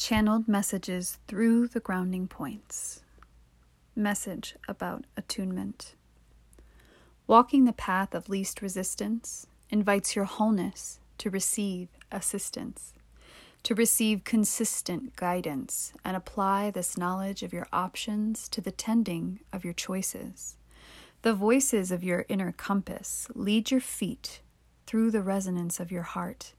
Channeled messages through the grounding points. Message about attunement. Walking the path of least resistance invites your wholeness to receive assistance, to receive consistent guidance, and apply this knowledge of your options to the tending of your choices. The voices of your inner compass lead your feet through the resonance of your heart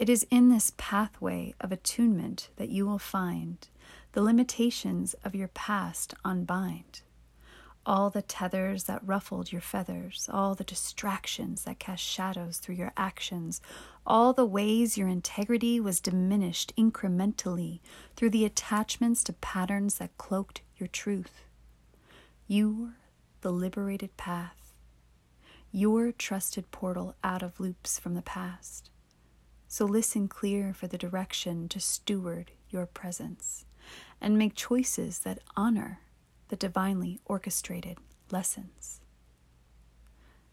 it is in this pathway of attunement that you will find the limitations of your past unbind. All the tethers that ruffled your feathers, all the distractions that cast shadows through your actions, all the ways your integrity was diminished incrementally through the attachments to patterns that cloaked your truth. You're the liberated path, your trusted portal out of loops from the past. So listen clear for the direction to steward your presence and make choices that honor the divinely orchestrated lessons.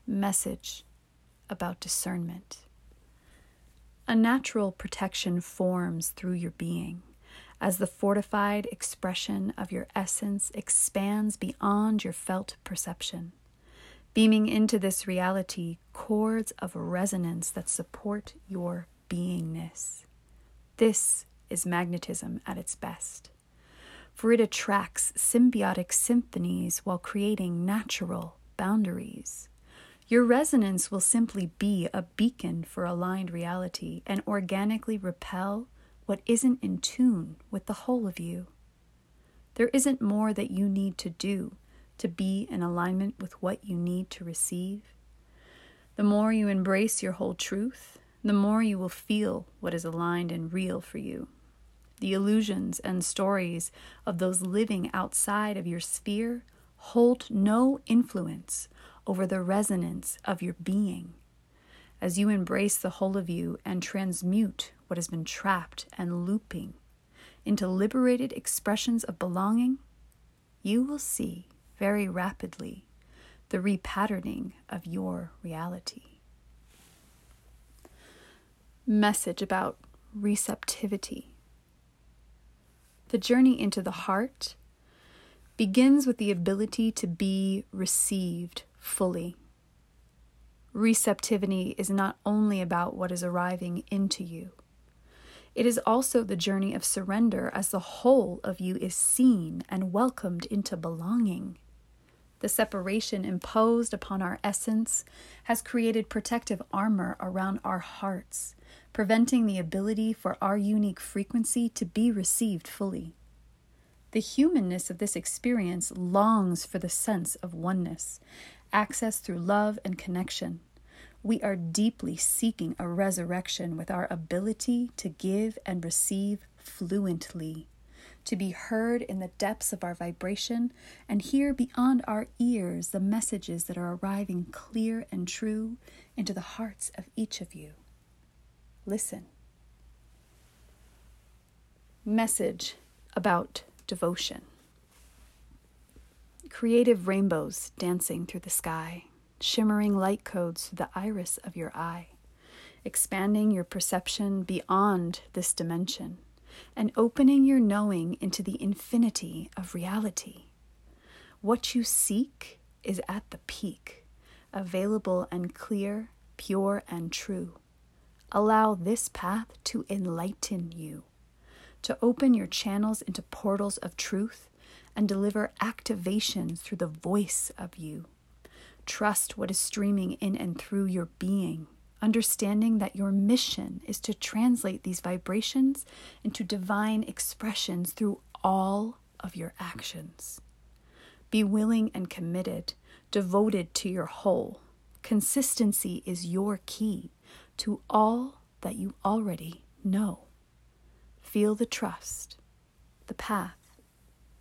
Message about discernment. A natural protection forms through your being as the fortified expression of your essence expands beyond your felt perception, beaming into this reality chords of resonance that support your beingness. This is magnetism at its best, for it attracts symbiotic symphonies while creating natural boundaries. Your resonance will simply be a beacon for aligned reality and organically repel what isn't in tune with the whole of you. There isn't more that you need to do to be in alignment with what you need to receive. The more you embrace your whole truth, the more you will feel what is aligned and real for you. The illusions and stories of those living outside of your sphere hold no influence over the resonance of your being. As you embrace the whole of you and transmute what has been trapped and looping into liberated expressions of belonging, you will see very rapidly the repatterning of your reality message about receptivity. The journey into the heart begins with the ability to be received fully. Receptivity is not only about what is arriving into you, it is also the journey of surrender as the whole of you is seen and welcomed into belonging. The separation imposed upon our essence has created protective armor around our hearts preventing the ability for our unique frequency to be received fully. The humanness of this experience longs for the sense of oneness, access through love and connection. We are deeply seeking a resurrection with our ability to give and receive fluently, to be heard in the depths of our vibration and hear beyond our ears the messages that are arriving clear and true into the hearts of each of you. Listen. Message about devotion. Creative rainbows dancing through the sky, shimmering light codes through the iris of your eye, expanding your perception beyond this dimension, and opening your knowing into the infinity of reality. What you seek is at the peak, available and clear, pure and true. Allow this path to enlighten you, to open your channels into portals of truth and deliver activations through the voice of you. Trust what is streaming in and through your being, understanding that your mission is to translate these vibrations into divine expressions through all of your actions. Be willing and committed, devoted to your whole. Consistency is your key to all that you already know. Feel the trust. The path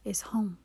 is home.